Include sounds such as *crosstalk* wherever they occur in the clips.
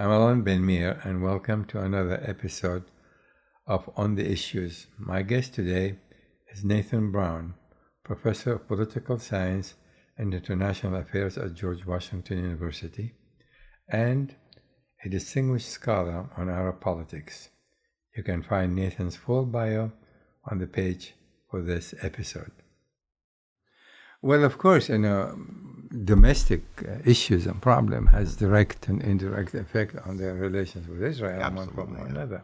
I'm Alon Ben-Meir, and welcome to another episode of On the Issues. My guest today is Nathan Brown, Professor of Political Science and International Affairs at George Washington University, and a distinguished scholar on Arab politics. You can find Nathan's full bio on the page for this episode. Well, of course, you know, domestic uh, issues and problem has direct and indirect effect on their relations with Israel, Absolutely, one from yeah. another.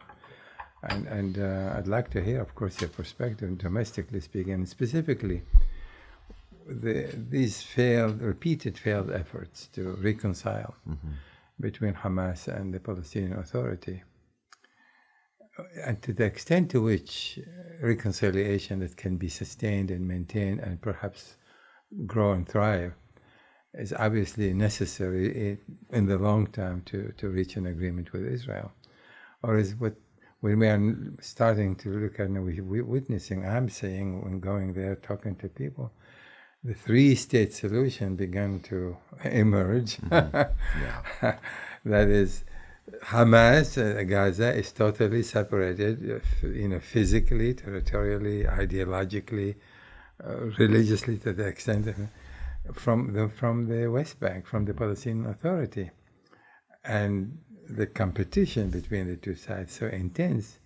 And, and uh, I'd like to hear, of course, your perspective, domestically speaking, and specifically the, these failed, repeated failed efforts to reconcile between Hamas and the Palestinian Authority. And to the extent to which uh, reconciliation that can be sustained and maintained and perhaps grow and thrive is obviously necessary in the long term to, to reach an agreement with Israel. Or is what when we are starting to look at and we, we witnessing, I'm saying when going there talking to people, the three-state solution began to emerge. *laughs* that is, Hamas, uh, Gaza is totally separated, you know, physically, territorially, ideologically, religiously, to the extent from the from the West Bank, from the Palestinian Authority, and the competition between the two sides so intense,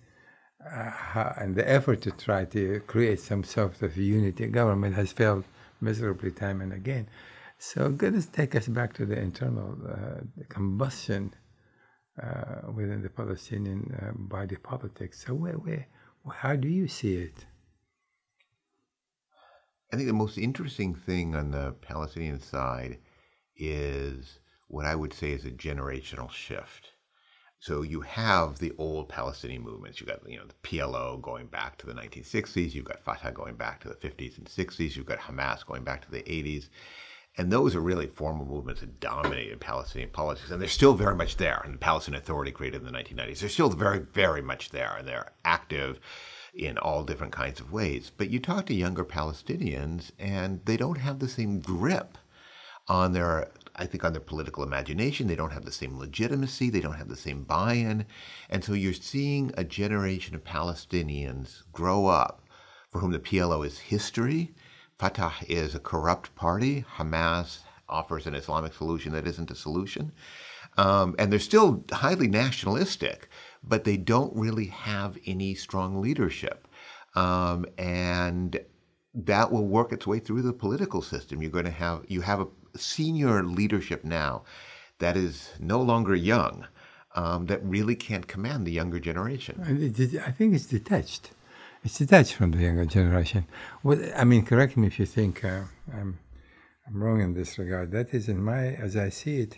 uh, and the effort to try to create some sort of unity government has failed miserably time and again. So us take us back to the internal uh, combustion uh, within the Palestinian uh, body politics. So where, where, how do you see it? I think the most interesting thing on the Palestinian side is what I would say is a generational shift. So you have the old Palestinian movements. You've got you know the PLO going back to the 1960s. You've got Fatah going back to the 50s and 60s. You've got Hamas going back to the 80s. And those are really formal movements that dominated Palestinian politics. And they're still very much there. And the Palestinian Authority created in the 1990s. They're still very, very much there. And they're active in all different kinds of ways. But you talk to younger Palestinians, and they don't have the same grip on their I think on their political imagination. They don't have the same legitimacy. They don't have the same buy-in. And so you're seeing a generation of Palestinians grow up for whom the PLO is history. Fatah is a corrupt party. Hamas offers an Islamic solution that isn't a solution. Um, and they're still highly nationalistic, but they don't really have any strong leadership. Um, and that will work its way through the political system. You're going to have you have a senior leadership now that is no longer young, um, that really can't command the younger generation. I think it's detached. It's detached from the younger generation. I mean, correct me if you think uh, I'm, I'm wrong in this regard. That is, in my, as I see it,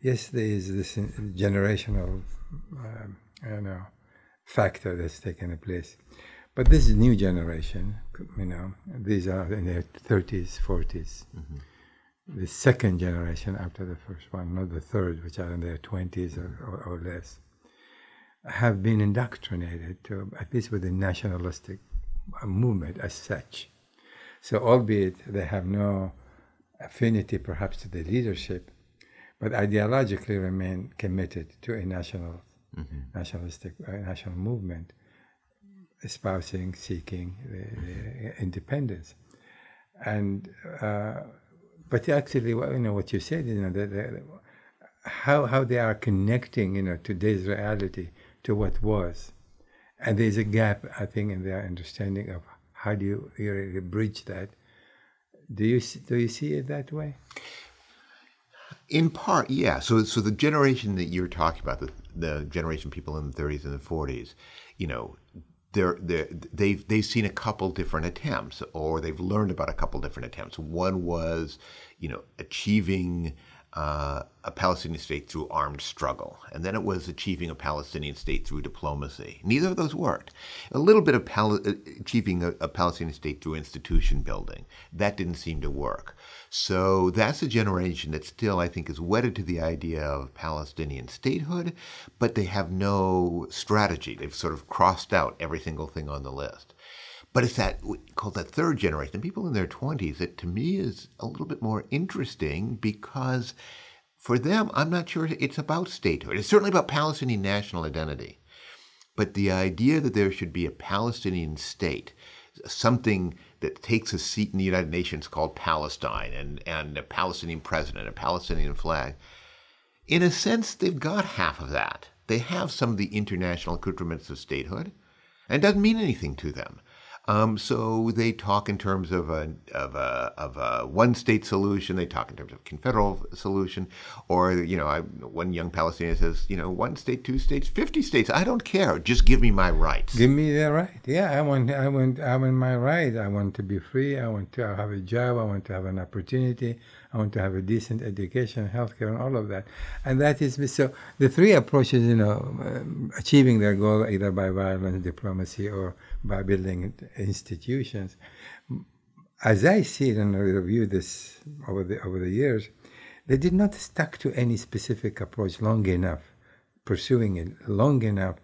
yes, there is this generational, um, Don't know, factor that's taken place. But this is new generation, you know, these are in their 30s, 40s. Mm-hmm. The second generation after the first one, not the third, which are in their 20s or, or, or less have been indoctrinated to, at least with the nationalistic movement as such. So, albeit they have no affinity perhaps to the leadership, but ideologically remain committed to a national, nationalistic, uh, national movement, espousing, seeking the, the independence. And, uh, but actually, what- you know, what you said, you know, the, the, how, how they are connecting, you know, today's reality to what was. And there's a gap, I think, in their understanding of how do you really bridge that. Do you, do you see it that way? In part, yeah. So, so the generation that you're talking about, the, the generation people in the 30s and the 40s, you know, they're, they're, they've they've seen a couple different attempts, or they've learned about a couple different attempts. One was, you know, achieving uh, a Palestinian state through armed struggle, and then it was achieving a Palestinian state through diplomacy. Neither of those worked. A little bit of Pal- uh, achieving a, a Palestinian state through institution building that didn't seem to work. So that's a generation that still, I think, is wedded to the idea of Palestinian statehood, but they have no strategy. They've sort of crossed out every single thing on the list. But it's that we call that third generation, people in their 20s, that to me is a little bit more interesting because for them, I'm not sure it's about statehood. It's certainly about Palestinian national identity. But the idea that there should be a Palestinian state, something that takes a seat in the United Nations called Palestine and, and a Palestinian president, a Palestinian flag, in a sense, they've got half of that. They have some of the international accoutrements of statehood, and it doesn't mean anything to them. Um, so they talk in terms of a of a of a one state solution. They talk in terms of confederal solution, or you know, I, one young Palestinian says, you know, one state, two states, fifty states. I don't care. Just give me my rights. Give me the right. Yeah, I want I want I want my right. I want to be free. I want to have a job. I want to have an opportunity. I want to have a decent education, healthcare, and all of that. And that is so. The three approaches, you know, um, achieving their goal either by violence, diplomacy, or by building institutions. As I see it and I review this over the over the years, they did not stuck to any specific approach long enough, pursuing it long enough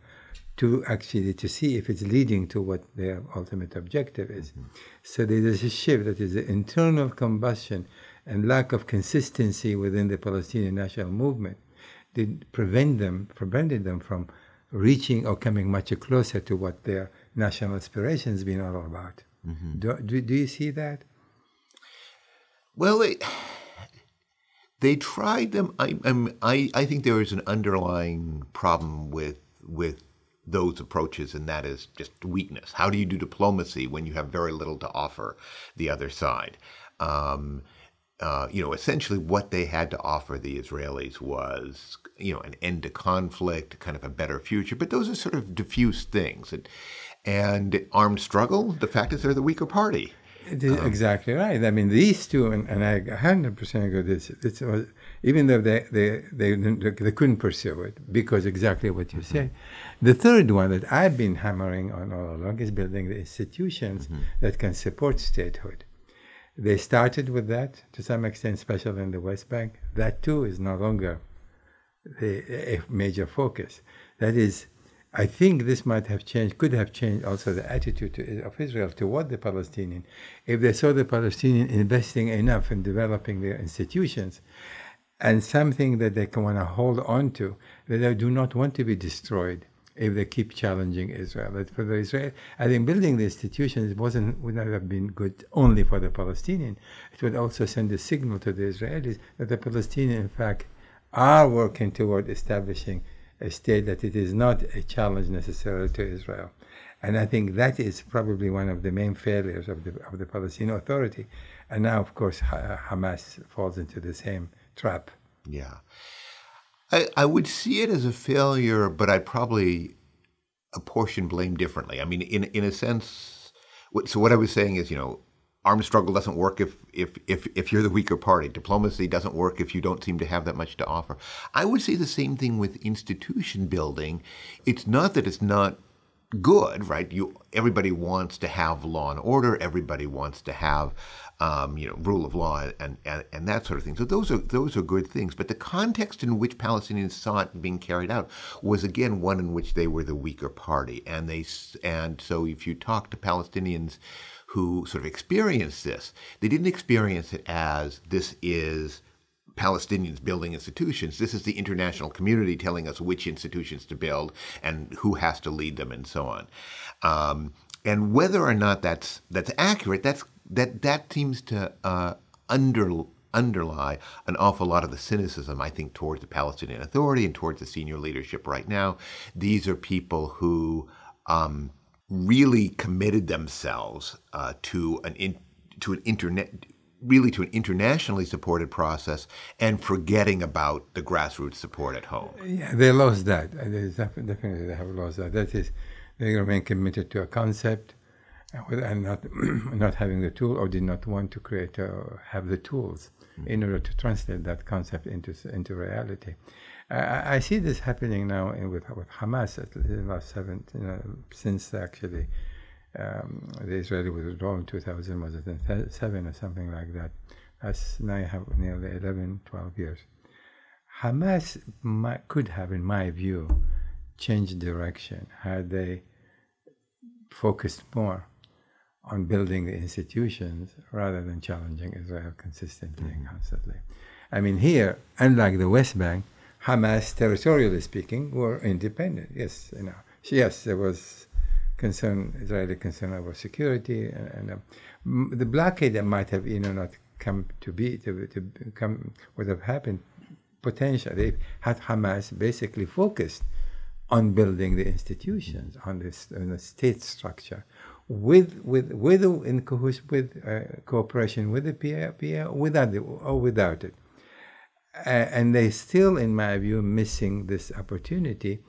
to actually to see if it's leading to what their ultimate objective is. Mm-hmm. So there is a shift that is the internal combustion and lack of consistency within the Palestinian national movement did prevent them prevented them from reaching or coming much closer to what their national aspirations been all about. Mm-hmm. Do, do, do, you see that? Well, they, they tried them. I, I, I think there is an underlying problem with with those approaches, and that is just weakness. How do you do diplomacy when you have very little to offer the other side? Um, uh, you know, essentially what they had to offer the Israelis was, you know, an end to conflict, kind of a better future. But those are sort of diffuse things. And, and armed struggle, the fact is they're the weaker party. Um, exactly right. I mean, these two, and, and I 100% agree this, this was, even though they, they, they, they couldn't pursue it because exactly what you mm-hmm. say. The third one that I've been hammering on all along is building the institutions mm-hmm. that can support statehood. They started with that to some extent, especially in the West Bank. That too is no longer the, a major focus. That is, I think this might have changed, could have changed also the attitude to, of Israel toward the Palestinian. If they saw the Palestinian investing enough in developing their institutions and something that they can want to hold on to, that they do not want to be destroyed if they keep challenging Israel. But for the Israel, I think building the institutions wasn't would not have been good only for the Palestinian. It would also send a signal to the Israelis that the Palestinians, in fact, are working toward establishing a state that it is not a challenge necessarily to Israel. And I think that is probably one of the main failures of the of the Palestinian Authority. And now, of course, Hamas falls into the same trap. Yeah. I, I would see it as a failure, but I'd probably apportion blame differently. I mean, in in a sense, so what I was saying is, you know, armed struggle doesn't work if if if if you're the weaker party. Diplomacy doesn't work if you don't seem to have that much to offer. I would say the same thing with institution building. It's not that it's not good, right? You everybody wants to have law and order. Everybody wants to have um, you know, rule of law and, and, and that sort of thing. So those are those are good things. But the context in which Palestinians saw it being carried out was again one in which they were the weaker party, and they and so if you talk to Palestinians who sort of experienced this, they didn't experience it as this is Palestinians building institutions. This is the international community telling us which institutions to build and who has to lead them and so on. Um, and whether or not that's that's accurate, that's that that seems to uh, under, underlie an awful lot of the cynicism, I think, towards the Palestinian Authority and towards the senior leadership right now. These are people who um, really committed themselves uh, to an in, to an internet really to an internationally supported process and forgetting about the grassroots support at home. Yeah, they lost that. Definitely, they have lost that. That is, they remain committed to a concept and not *clears throat* not having the tool or did not want to create or have the tools mm-hmm. in order to translate that concept into into reality. I, I see this happening now in, with with Hamas at the last seven you know, since actually um, the Israeli withdrawal in 2000 was it seven or something like that. That's now you have nearly 11, 12 years. Hamas might, could have, in my view, changed direction had they focused more on building the institutions rather than challenging Israel consistently mm-hmm. and constantly. I mean, here, unlike the West Bank, Hamas, territorially speaking, were independent. Yes, you know, yes, there was concern, Israeli concern over security, and, and um, the blockade that might have, you know, not come to be, to, to come, would have happened potentially had Hamas basically focused on building the institutions, on on the state structure, with with with in cahoots with uh, cooperation with the PA, without the, or without it, uh, and they still, in my view, missing this opportunity.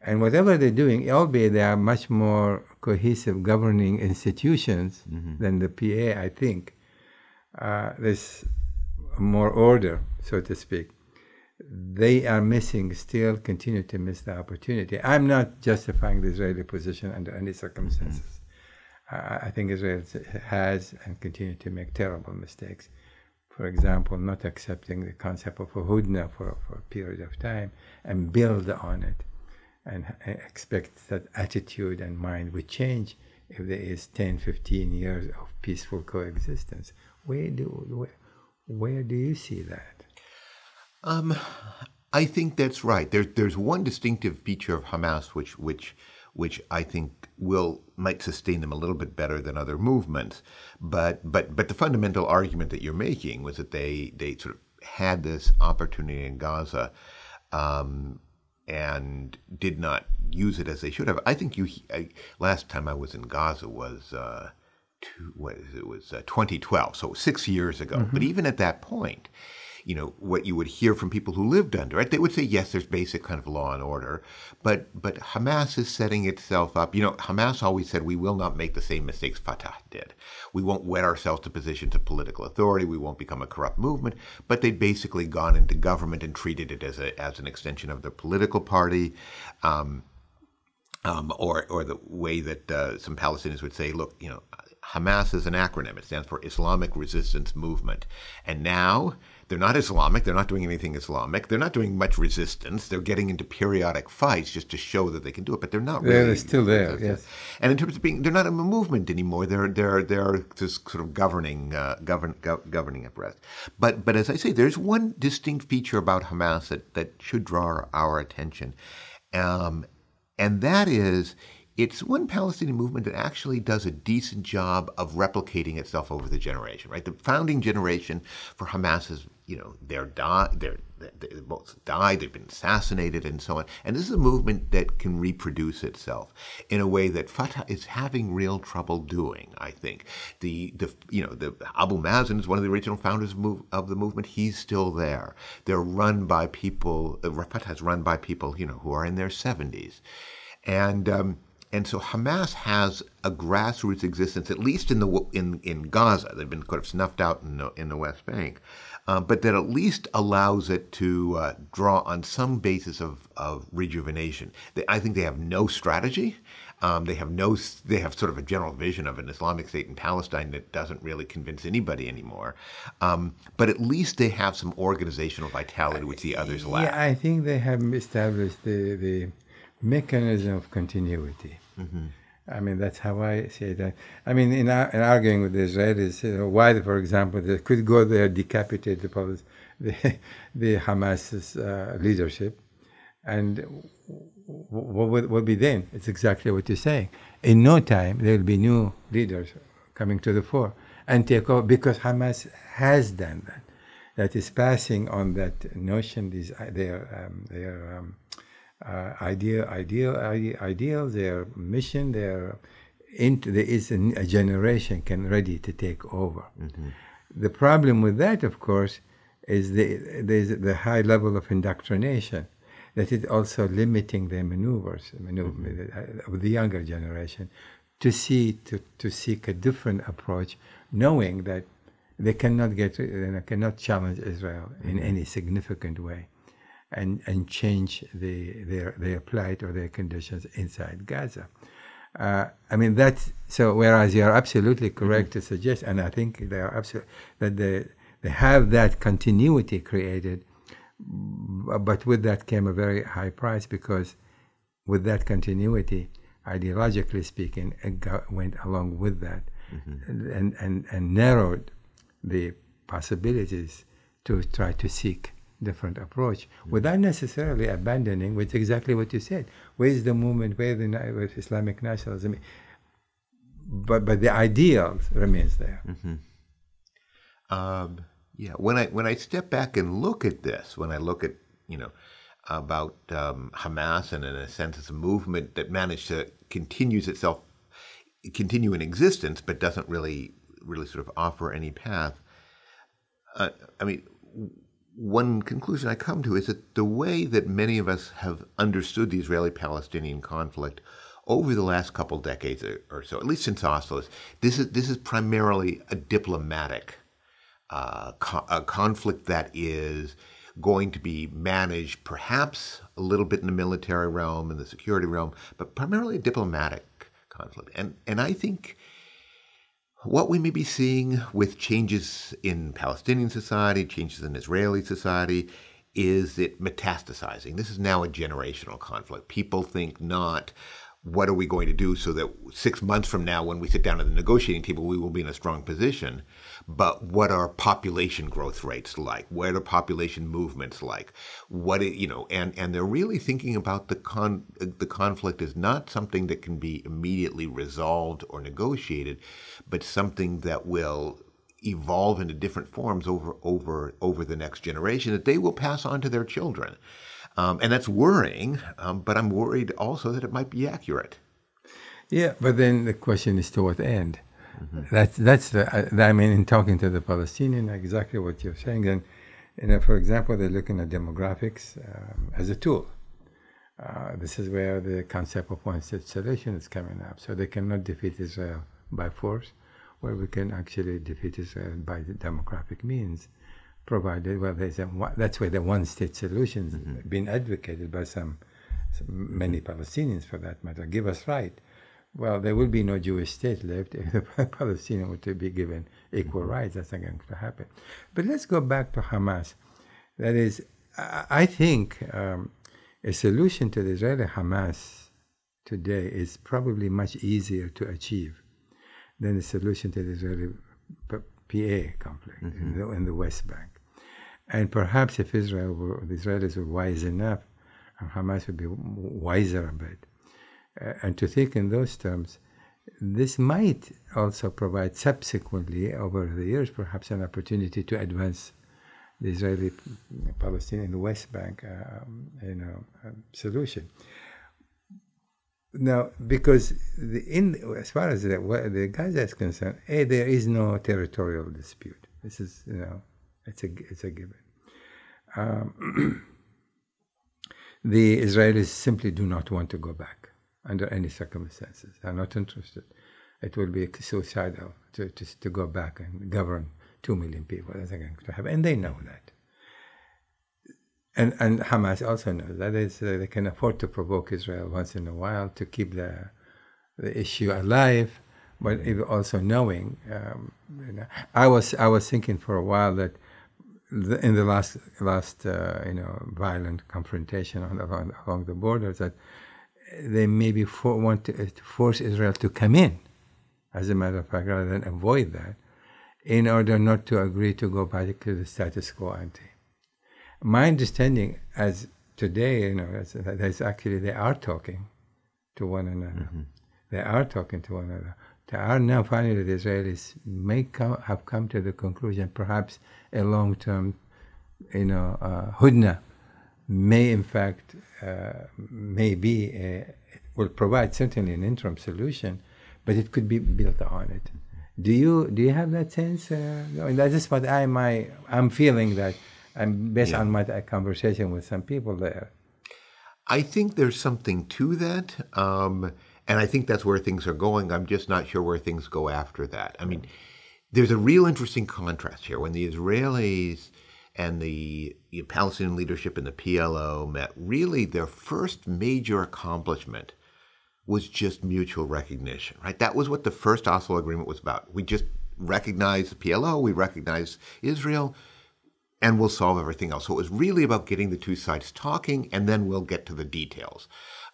And whatever they're doing, albeit they are much more cohesive governing institutions mm-hmm. than the PA, I think, uh, there's more order, so to speak they are missing, still continue to miss the opportunity. I'm not justifying the Israeli position under any circumstances. Mm-hmm. I think Israel has and continue to make terrible mistakes. For example, not accepting the concept of a hudna for, for a period of time and build on it and expect that attitude and mind would change if there is 10, 15 years of peaceful coexistence. Where do, where, where do you see that? Um, I think that's right. There's there's one distinctive feature of Hamas which which which I think will might sustain them a little bit better than other movements. But but but the fundamental argument that you're making was that they they sort of had this opportunity in Gaza. Um, and did not use it as they should have. I think you. I, last time I was in Gaza was uh, two, what is it, it was uh, 2012, so six years ago. Mm-hmm. But even at that point, you know, what you would hear from people who lived under it. They would say, yes, there's basic kind of law and order, but but Hamas is setting itself up. You know, Hamas always said we will not make the same mistakes Fatah did. We won't wed ourselves to positions of political authority. We won't become a corrupt movement. But they'd basically gone into government and treated it as a as an extension of their political party. Um, um, or, or the way that uh, some Palestinians would say, look, you know, Hamas is an acronym. It stands for Islamic Resistance Movement. And now they're not Islamic. They're not doing anything Islamic. They're not doing much resistance. They're getting into periodic fights just to show that they can do it, but they're not really. They're still there, yes. And in terms of being, they're not a movement anymore. They're they're they're just sort of governing uh, govern go, governing apparatus. But but as I say, there's one distinct feature about Hamas that that should draw our, our attention, um, and that is it's one Palestinian movement that actually does a decent job of replicating itself over the generation, right? The founding generation for Hamas is you know, they're die, they're, they both died, they've been assassinated, and so on. And this is a movement that can reproduce itself in a way that Fatah is having real trouble doing. I think the the you know the Abu Mazen is one of the original founders of, move, of the movement. He's still there. They're run by people. Uh, Fatah is run by people you know who are in their seventies, and. Um, and so Hamas has a grassroots existence, at least in the in, in Gaza. They've been kind of snuffed out in the, in the West Bank, uh, but that at least allows it to uh, draw on some basis of, of rejuvenation. They, I think they have no strategy. Um, they have no. They have sort of a general vision of an Islamic state in Palestine that doesn't really convince anybody anymore. Um, but at least they have some organizational vitality, which the others lack. Yeah, I think they have established the the mechanism of continuity. Mm-hmm. I mean, that's how I say that. I mean, in, in arguing with the Israelis, you know, why, for example, they could go there, decapitate the, the, the Hamas's uh, leadership, and what will, will be then? It's exactly what you're saying. In no time, there will be new leaders coming to the fore and take over because Hamas has done that. That is passing on that notion, these, their, um, their um, uh, ideal, ideal, ideal, their mission, their into there is a, a, generation can ready to take over. Mm-hmm. The problem with that, of course, is the there's the high level of indoctrination that is also limiting their maneuvers, maneuver, mm-hmm. of the younger generation, to see to, to seek a different approach, knowing that they cannot get you know, cannot challenge Israel mm-hmm. in any significant way and, and change the, their, their plight or their conditions inside Gaza. Uh, I mean, that's so. Whereas you are absolutely correct mm-hmm. to suggest, and I think they are absolutely that they they have that continuity created, but with that came a very high price because with that continuity, ideologically speaking, it got, went along with that, mm-hmm. and, and and narrowed the possibilities to try to seek different approach without necessarily abandoning what's exactly what you said. Where is the movement? Where the where Islamic nationalism? But but the ideal remains there. Mm-hmm. Um, yeah, when I when I step back and look at this, when I look at you know about um, Hamas and in a sense it's a movement that managed to continues itself continue in existence but doesn't really really sort of offer any path. Uh, I mean, one conclusion I come to is that the way that many of us have understood the Israeli-Palestinian conflict over the last couple decades or so, at least since Oslo, this is this is primarily a diplomatic uh, co- a conflict that is going to be managed perhaps a little bit in the military realm and the security realm, but primarily a diplomatic conflict. And and I think what we may be seeing with changes in Palestinian society, changes in Israeli society, is it metastasizing. This is now a generational conflict. People think not what are we going to do so that six months from now, when we sit down at the negotiating table, we will be in a strong position. But what are population growth rates like? What are population movements like? What it, you know, and and they're really thinking about the con the conflict is not something that can be immediately resolved or negotiated, but something that will evolve into different forms over over over the next generation that they will pass on to their children. Um, and that's worrying, um, but I'm worried also that it might be accurate. Yeah, but then the question is to what end? Mm-hmm. That's that's the I mean, in talking to the Palestinian, exactly what you're saying. And you know, for example, they're looking at demographics um, as a tool. Uh, this is where the concept of one-state solution is coming up. So they cannot defeat Israel by force, where we can actually defeat Israel by the demographic means provided, well, there's a, that's where the one-state solution has mm-hmm. been advocated by some, some, many Palestinians, for that matter. Give us right. Well, there will be no Jewish state left if the *laughs* Palestinians were to be given equal mm-hmm. rights. That's not going to happen. But let's go back to Hamas. That is, I think um, a solution to the Israeli-Hamas today is probably much easier to achieve than the solution to the Israeli PA conflict mm-hmm. in, the, in, the, West Bank. And perhaps if Israel were, the Israelis were wise enough, Hamas would be wiser a bit. And to think in those terms, this might also provide subsequently, over the years, perhaps an opportunity to advance the Israeli Palestinian West Bank uh, you know, um, solution. Now, because the, in, as far as the, the Gaza is concerned, a, there is no territorial dispute. This is, you know, it's a, it's a given. Um, *clears throat* the Israelis simply do not want to go back under any circumstances. They're not interested. It will be suicidal to, to, to go back and govern two million people. That's not going to happen. And they know that. And, and Hamas also knows that is, uh, they can afford to provoke Israel once in a while to keep the, the issue alive, but also knowing, um, you know, I was I was thinking for a while that the, in the last last uh, you know violent confrontation on, along, along the borders that they maybe for, want to, to, force Israel to come in, as a matter of fact, rather than avoid that, in order not to agree to go back to the status quo ante. My understanding, as today, you know, that's actually they are talking to one another. Mm-hmm. They are talking to one another. They are now finally the Israelis may come, have come to the conclusion, perhaps a long-term, you know, uh, hudna may in fact uh, may be a, will provide certainly an interim solution, but it could be built on it. Do you do you have that sense? Uh, that is what I my I'm feeling that I'm based yeah. on my conversation with some people there. I think there's something to that. Um, and I think that's where things are going. I'm just not sure where things go after that. I mean, there's a real interesting contrast here. When the Israelis and the Palestinian leadership and the PLO met, really their first major accomplishment was just mutual recognition, right? That was what the first Oslo agreement was about. We just recognize the PLO, we recognize Israel, and we'll solve everything else. So it was really about getting the two sides talking, and then we'll get to the details.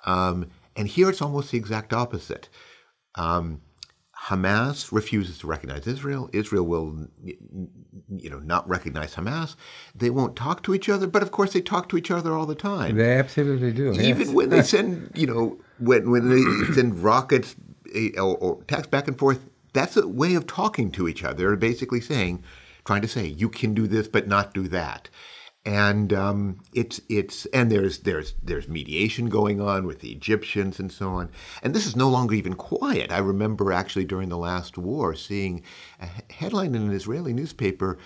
Um, and here it's almost the exact opposite. Um, Hamas refuses to recognize Israel. Israel will, you know, not recognize Hamas. They won't talk to each other, but of course they talk to each other all the time. They absolutely do. Even yes. when they send, you know, when when they *clears throat* send rockets eh, or, or attacks back and forth, that's a way of talking to each other. Basically saying, trying to say, you can do this, but not do that and um, it's it's and there's there's there's mediation going on with the Egyptians and so on, and this is no longer even quiet. I remember actually during the last war seeing a headline in an Israeli newspaper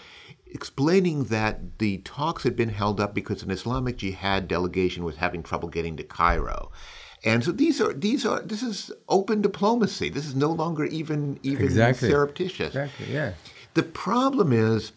explaining that the talks had been held up because an Islamic Jihad delegation was having trouble getting to Cairo. And so these are these are this is open diplomacy. This is no longer even even exactly. surreptitious. Exactly. Yeah. The problem is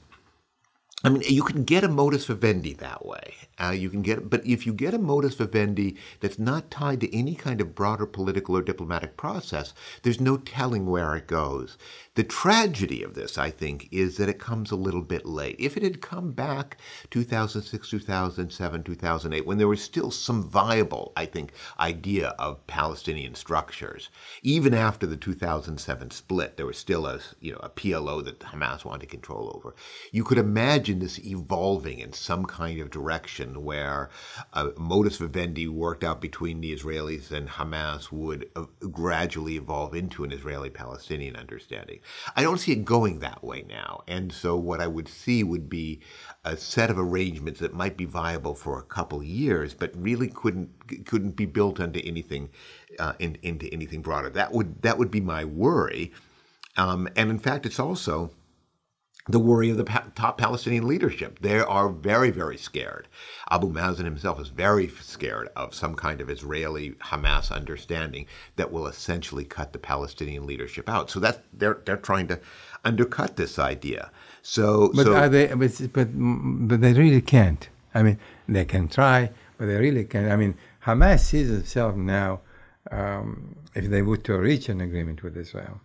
I mean, you can get a modus vivendi that way. Uh, you can get, but if you get a modus vivendi that's not tied to any kind of broader political or diplomatic process, there's no telling where it goes. The tragedy of this, I think, is that it comes a little bit late. If it had come back 2006, 2007, 2008, when there was still some viable, I think, idea of Palestinian structures, even after the 2007 split, there was still a, you know, a PLO that Hamas wanted control over. You could imagine this evolving in some kind of direction where a modus vivendi worked out between the Israelis and Hamas would uh, gradually evolve into an Israeli-Palestinian understanding. I don't see it going that way now. And so what I would see would be a set of arrangements that might be viable for a couple years, but really couldn't couldn't be built into anything uh, in, into anything broader. That would that would be my worry. Um, and in fact, it's also the worry of the pa- top Palestinian leadership. They are very, very scared. Abu Mazen himself is very scared of some kind of Israeli Hamas understanding that will essentially cut the Palestinian leadership out. So that they're they're trying to undercut this idea. So, but so, are they? But, but but they really can't. I mean, they can try, but they really can't. I mean, Hamas sees itself now. Um, if they were to reach an agreement with Israel,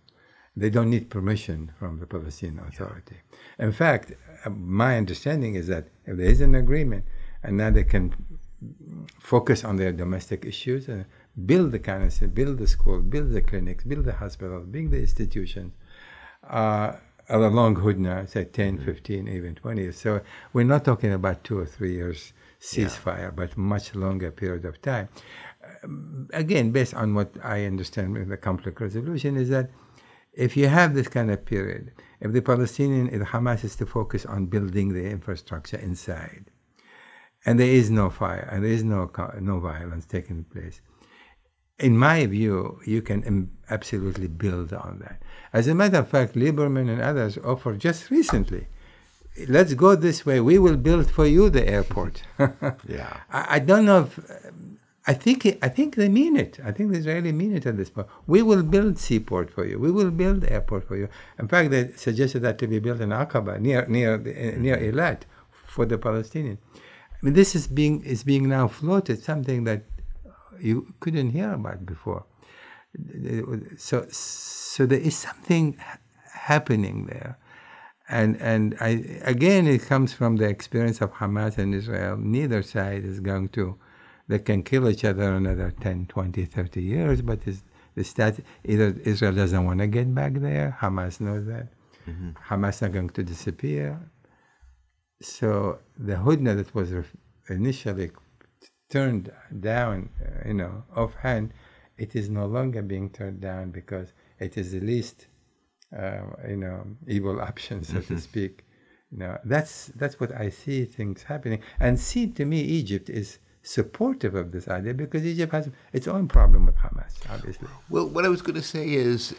they don't need permission from the Palestinian Authority. In fact, uh, my understanding is that if there is an agreement, and now they can focus on their domestic issues and build the council, build the school, build the clinics, build the hospitals, build the institutions. Uh, along Hudna, say 10, 15, even 20 years. So we're not talking about two or three years ceasefire, yeah. but much longer period of time. Um, again, based on what I understand with the conflict resolution, is that if you have this kind of period, if the Palestinian, if Hamas is to focus on building the infrastructure inside, and there is no fire and there is no no violence taking place, in my view, you can absolutely build on that. As a matter of fact, Lieberman and others offered just recently, let's go this way. We will build for you the airport. *laughs* yeah. I, I, don't know if I think I think they mean it. I think the Israeli mean it at this point. We will build seaport for you. We will build airport for you. In fact, they suggested that to be built in Aqaba near near near Eilat for the Palestinians. I mean, this is being is being now floated. Something that you couldn't hear about before. So so there is something happening there. And and I again it comes from the experience of Hamas and Israel. Neither side is going to they can kill each other another 10, 20, 30 years, but the stat, either Israel doesn't want to get back there, Hamas knows that. Mm-hmm. Hamas are going to disappear. So the Hudna that was initially turned down, uh, you know, offhand, it is no longer being turned down because it is the least, uh, you know, evil option, so mm-hmm. to speak. You know, that's that's what I see things happening. And see, to me, Egypt is supportive of this idea because Egypt has its own problem with Hamas, obviously. Well, what I was going to say is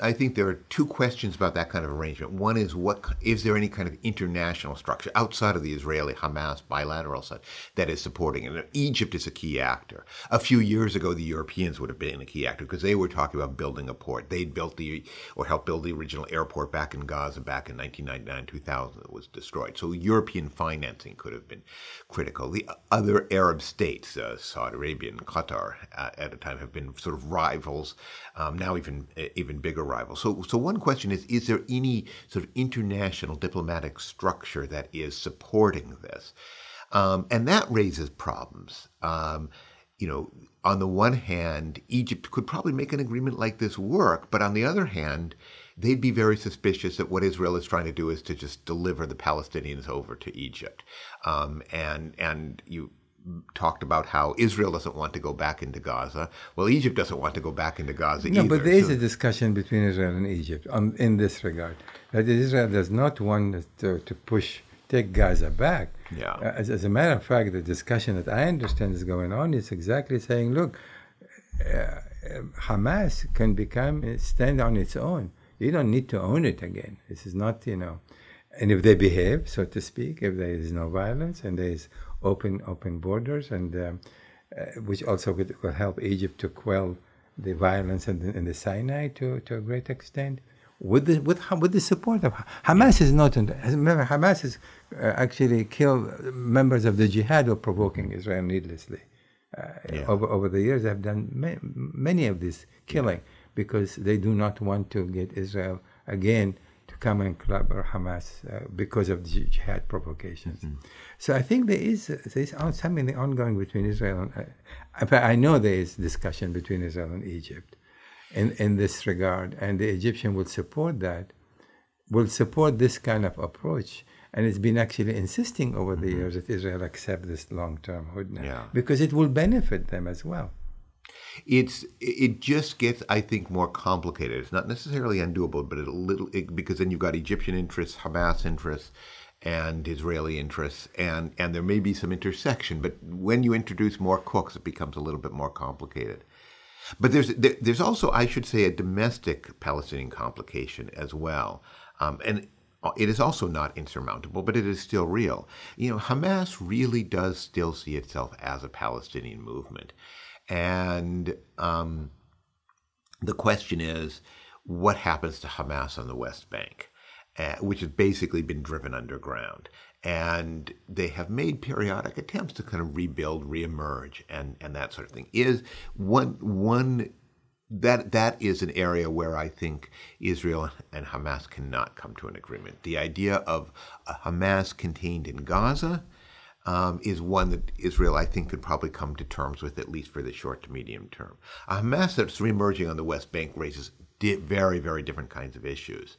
I think there are two questions about that kind of arrangement. One is what is there any kind of international structure outside of the Israeli Hamas bilateral side that is supporting it? Egypt is a key actor. A few years ago, the Europeans would have been a key actor because they were talking about building a port. They'd built the or helped build the original airport back in Gaza back in 1999, 2000. It was destroyed. So European financing could have been critical. The other Arab states, uh, Saudi Arabia and Qatar, uh, at a time have been sort of rivals. Um, now even even bigger rival. So, so one question is: Is there any sort of international diplomatic structure that is supporting this? Um, and that raises problems. Um, you know, on the one hand, Egypt could probably make an agreement like this work, but on the other hand, they'd be very suspicious that what Israel is trying to do is to just deliver the Palestinians over to Egypt. Um, and and you talked about how Israel doesn't want to go back into Gaza. Well, Egypt doesn't want to go back into Gaza no, either. but there is So- a discussion between Israel and Egypt on, in this regard. That Israel does not want to, to push, take Gaza back. Yeah. Uh, As, as a matter of fact, the discussion that I understand is going on is exactly saying, look, uh, Hamas can become, stand on its own. You don't need to own it again. This is not, you know, and if they behave, so to speak, if there is no violence and there is open open borders, and um, uh, which also could, help Egypt to quell the violence in the, in the Sinai to, to a great extent, with the with with the support of Hamas is not. in- Remember, Hamas has uh, actually killed members of the jihad are provoking Israel needlessly. Uh, Yeah. over, over the years, they've done ma- many of this killing because they do not want to get Israel again come and clobber Hamas uh, because of the jihad provocations. So I think there is there is something ongoing between Israel and uh, I know there is discussion between Israel and Egypt in, in this regard, and the Egyptian will support that, will support this kind of approach. And it's been actually insisting over the years that Israel accept this long-term hudna Yeah. because it will benefit them as well. It's it just gets i think more complicated it's not necessarily undoable but a little it, because then you've got egyptian interests hamas interests and israeli interests and and there may be some intersection but when you introduce more cooks it becomes a little bit more complicated but there's there, there's also i should say a domestic palestinian complication as well um, and it is also not insurmountable, but it is still real. You know, Hamas really does still see itself as a Palestinian movement. And um, the question is what happens to Hamas on the West Bank, uh, which has basically been driven underground. And they have made periodic attempts to kind of rebuild, reemerge, and, and that sort of thing. Is one one that that is an area where I think Israel and Hamas cannot come to an agreement. The idea of a Hamas contained in Gaza um, is one that Israel, I think, could probably come to terms with, at least for the short to medium term. A Hamas that's reemerging on the West Bank raises di- very, very different kinds of issues.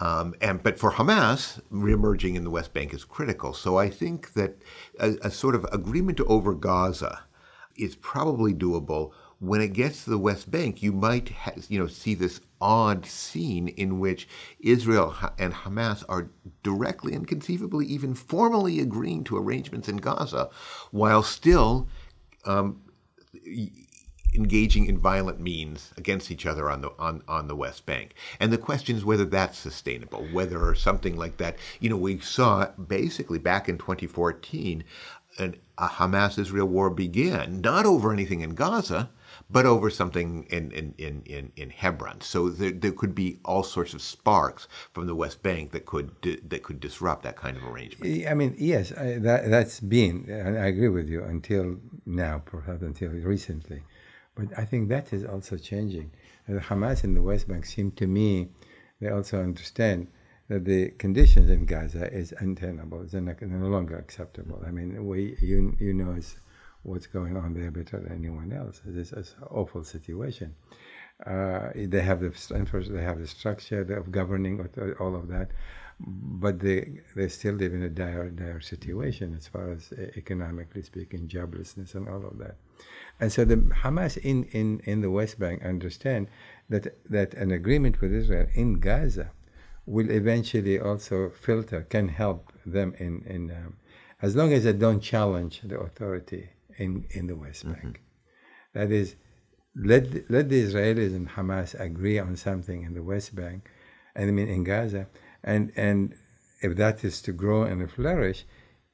Um, and but for Hamas, reemerging in the West Bank is critical. So I think that a, a sort of agreement over Gaza is probably doable. When it gets to the West Bank, you might ha- you know see this odd scene in which Israel and Hamas are directly and conceivably even formally agreeing to arrangements in Gaza, while still um, engaging in violent means against each other on the on, on the West Bank. And the question is whether that's sustainable, whether something like that, you know, we saw basically back in 2014 an, a Hamas Israel war begin, not over anything in Gaza, but over something in, in, in, in, in Hebron. So there, there could be all sorts of sparks from the West Bank that could di- that could disrupt that kind of arrangement. I mean, yes, I, that, that's been, I agree with you, until now, perhaps until recently. But I think that is also changing. The Hamas in the West Bank seem to me, they also understand that the conditions in Gaza is untenable, no no longer acceptable. I mean, we, you, you know it's, what's going on there better than anyone else. It's, it's an awful situation. Uh, they have the they have the structure of governing all of that, but they they still live in a dire dire situation as far as uh, economically speaking, joblessness and all of that. And so the Hamas in, in, in the West Bank understand that that an agreement with Israel in Gaza will eventually also filter can help them in in um, as long as they don't challenge the authority in in the West mm-hmm. Bank. That is, let the- let the Israelis and Hamas agree on something in the West Bank, and I mean in Gaza, and and if that is to grow and flourish,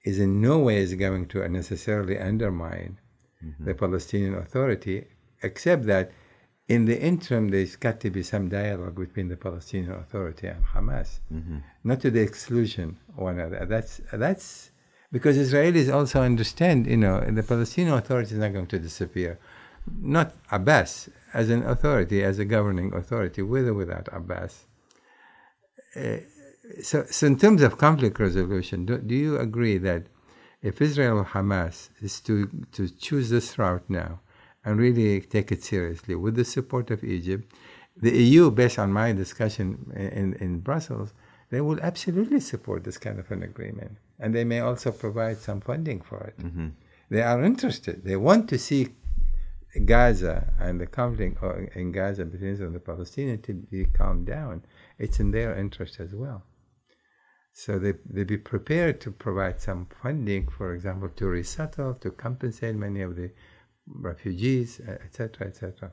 is in no way is going to necessarily undermine mm-hmm. the Palestinian Authority, except that in the interim there's got to be some dialogue between the Palestinian Authority and Hamas, mm-hmm. not to the exclusion of one another. That's that's because Israelis also understand, you know, the Palestinian Authority is not going to disappear. Not Abbas as an authority, as a governing authority, with or without Abbas. Uh, so, so in terms of conflict resolution, do, do you agree that if Israel or Hamas is to, to choose this route now and really take it seriously with the support of Egypt. The EU, based on my discussion in, in Brussels, they will absolutely support this kind of an agreement. And they may also provide some funding for it. Mm-hmm. They are interested. They want to see Gaza and the conflict in Gaza between Israel and the Palestinians to be calmed down. It's in their interest as well. So they, they be prepared to provide some funding, for example, to resettle, to compensate many of the refugees, etc., etc.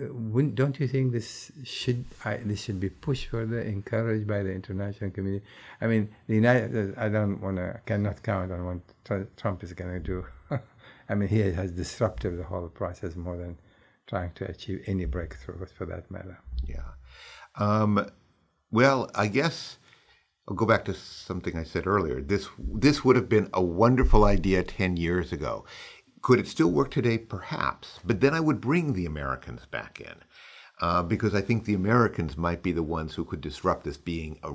Uh, don't you think this should I, this should be pushed further, encouraged by the international community? I mean, the United I don't want to cannot count on what Trump is going to do. *laughs* I mean, he has disrupted the whole process more than trying to achieve any breakthroughs for that matter. Yeah. Um, well, I guess I'll go back to something I said earlier. This this would have been a wonderful idea 10 years ago. Could it still work today? Perhaps. But then I would bring the Americans back in. Uh, because I think the Americans might be the ones who could disrupt this being a,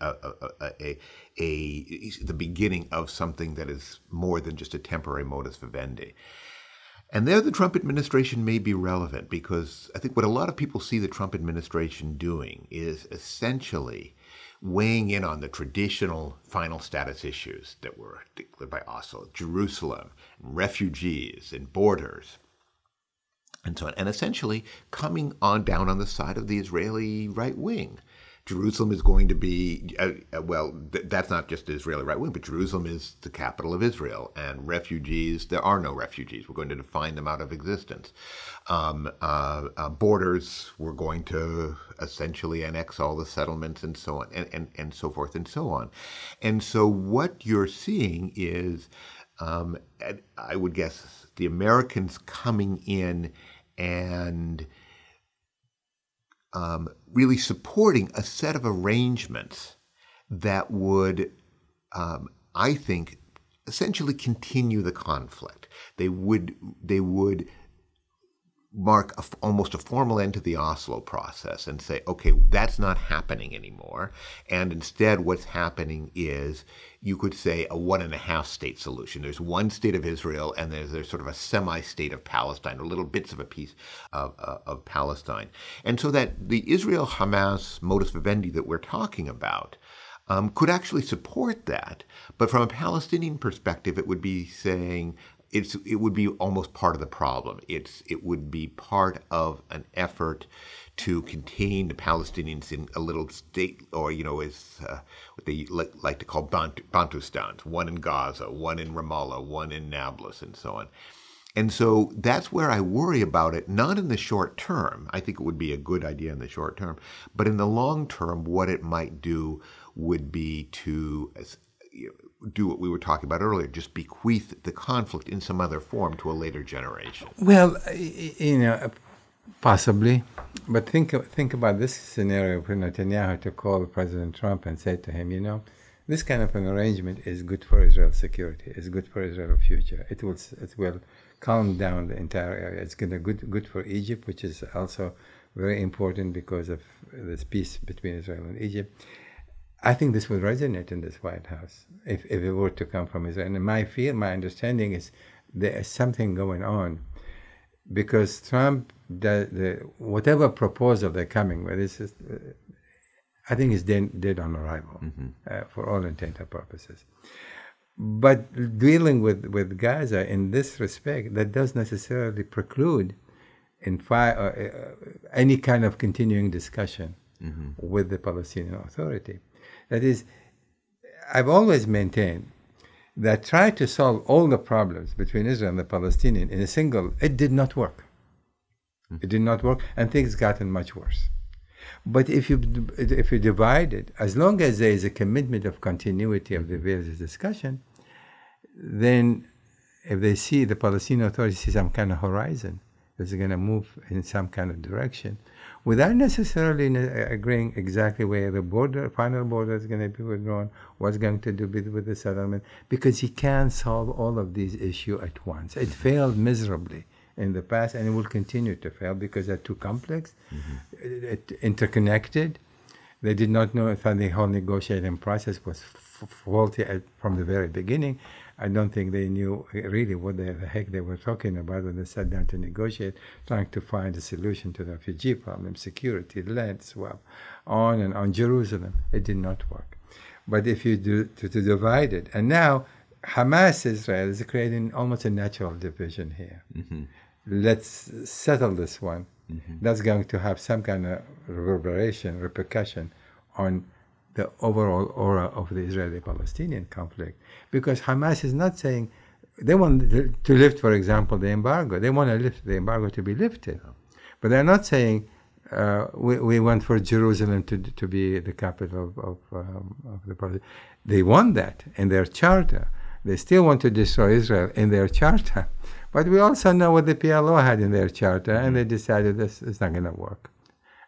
a, a, a, a, the beginning of something that is more than just a temporary modus vivendi. And there, the Trump administration may be relevant because I think what a lot of people see the Trump administration doing is essentially weighing in on the traditional final status issues that were declared by Oslo Jerusalem, and refugees, and borders, and so on, and essentially coming on down on the side of the Israeli right wing. Jerusalem is going to be, uh, uh, well, th- that's not just Israeli right wing, but Jerusalem is the capital of Israel. And refugees, there are no refugees. We're going to define them out of existence. Um, uh, uh, borders, we're going to essentially annex all the settlements and so on, and, and, and so forth and so on. And so what you're seeing is, um, I would guess, the Americans coming in and um, really supporting a set of arrangements that would, um, I think, essentially continue the conflict. They would they would mark a, almost a formal end to the Oslo process and say, okay, that's not happening anymore. And instead, what's happening is you could say a one and a half state solution. There's one state of Israel, and there's, there's sort of a semi state of Palestine, or little bits of a piece of, uh, of Palestine. And so that the Israel Hamas modus vivendi that we're talking about. Um, could actually support that. But from a Palestinian perspective, it would be saying, it's it would be almost part of the problem. It's it would be part of an effort to contain the Palestinians in a little state, or you know, as uh, what they like to call Bant- Bantustans, one in Gaza, one in Ramallah, one in Nablus, and so on. And so that's where I worry about it, not in the short term. I think it would be a good idea in the short term, but in the long term, what it might do would be to do what we were talking about earlier, just bequeath the conflict in some other form to a later generation? Well, you know, uh, possibly. But think think about this scenario for Netanyahu to call President Trump and say to him, you know, this kind of an arrangement is good for Israel's security. It's good for Israel's future. It will it will calm down the entire area. It's gonna good good for Egypt, which is also very important because of this peace between Israel and Egypt. I think this would resonate in this White House if, if it were to come from Israel. And my feel, my understanding is there is something going on because Trump, the, the whatever proposal they're coming with, is, uh, I think is dead, dead on arrival mm-hmm. uh, for all intent and purposes. But dealing with, with Gaza in this respect, that does necessarily preclude in fi- uh, uh any kind of continuing discussion mm-hmm. with the Palestinian Authority. That is, I've always maintained that try to solve all the problems between Israel and the Palestinians in a single, it did not work. Hmm. It did not work, and things gotten much worse. But if you if you divide it, as long as there is a commitment of continuity of the various discussion, then if they see the Palestinian Authority see some kind of horizon that's going to move in some kind of direction, without necessarily agreeing exactly where the border, final border is going to be withdrawn, what's going to do with the settlement, because he can't solve all of these issues at once. It failed miserably in the past, and it will continue to fail because they're too complex, mm-hmm. interconnected. They did not know if the whole negotiating process was f- faulty from the very beginning, I don't think they knew really what the heck they were talking about when they sat down to negotiate, trying to find a solution to the refugee problem, security, land swap, on and on Jerusalem. It did not work. But if you do to, to divide it, and now Hamas Israel is creating almost a natural division here. Mm-hmm. Let's settle this one. Mm-hmm. That's going to have some kind of reverberation, repercussion on the overall aura of the Israeli-Palestinian conflict, because Hamas is not saying they want to lift, for example, the embargo. They want to lift the embargo to be lifted, but they're not saying uh, we, we want for Jerusalem to, to be the capital of, of, um, of the They want that in their charter. They still want to destroy Israel in their charter. *laughs* But we also know what the PLO had in their charter, and they decided this is not going to work.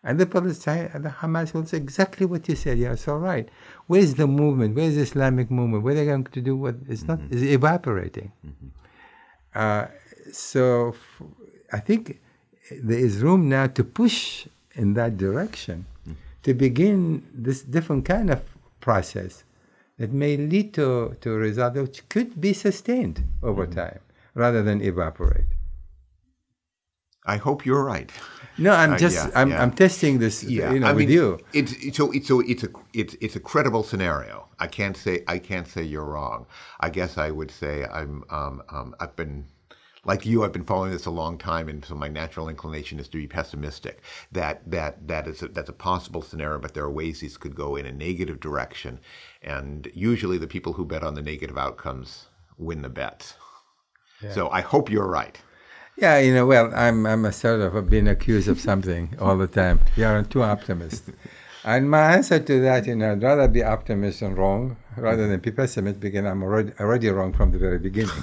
And the Palestine, the Hamas will say exactly what you said. Yeah, it's all right. Where's the movement? Where's the Islamic movement? What are they going to do? What it's not mm-hmm. it's evaporating. Mm-hmm. Uh, so f- I think there is room now to push in that direction, mm-hmm. to begin this different kind of process that may lead to, to a result which could be sustained over mm-hmm. time rather than evaporate. I hope you're right. *laughs* No, I'm uh, just uh, yeah, I'm, yeah. I'm testing this. Yeah. you know, I with mean, you. It's so it's so it's a it's it's a credible scenario. I can't say I can't say you're wrong. I guess I would say I'm um, um, I've been like you, I've been following this a long time, and so my natural inclination is to be pessimistic. That that that is a, that's a possible scenario, but there are ways these could go in a negative direction, and usually the people who bet on the negative outcomes win the bets. Yeah. So I hope you're right. Yeah, you know, well, I'm I'm a sort of being accused of something all the time. You're too optimist. And my answer to that, you know, I'd rather be optimist and wrong rather than be pessimist because I'm already, already wrong from the very beginning. *laughs*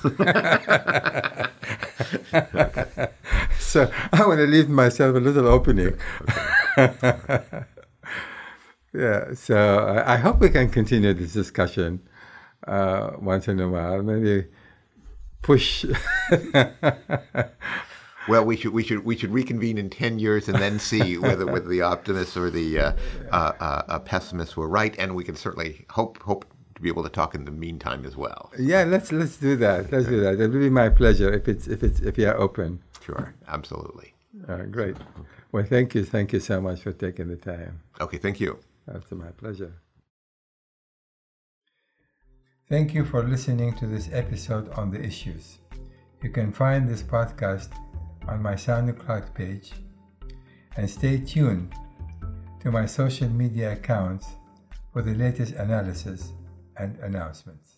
so I want to leave myself a little opening. *laughs* yeah, so I hope we can continue this discussion uh, once in a while. Maybe push. *laughs* well, we should we should we should reconvene in ten years and then see whether whether the optimists or the uh, uh, uh, pessimists were right, and we can certainly hope hope to be able to talk in the meantime as well. Yeah, let's let's do that. Let's do that. It will be my pleasure if it's if it's if you're open. Sure, absolutely. Uh, great. Well, thank you, thank you so much for taking the time. Okay, thank you. That's my pleasure. Thank you for listening to this episode on the issues. You can find this podcast on my SoundCloud page and stay tuned to my social media accounts for the latest analysis and announcements.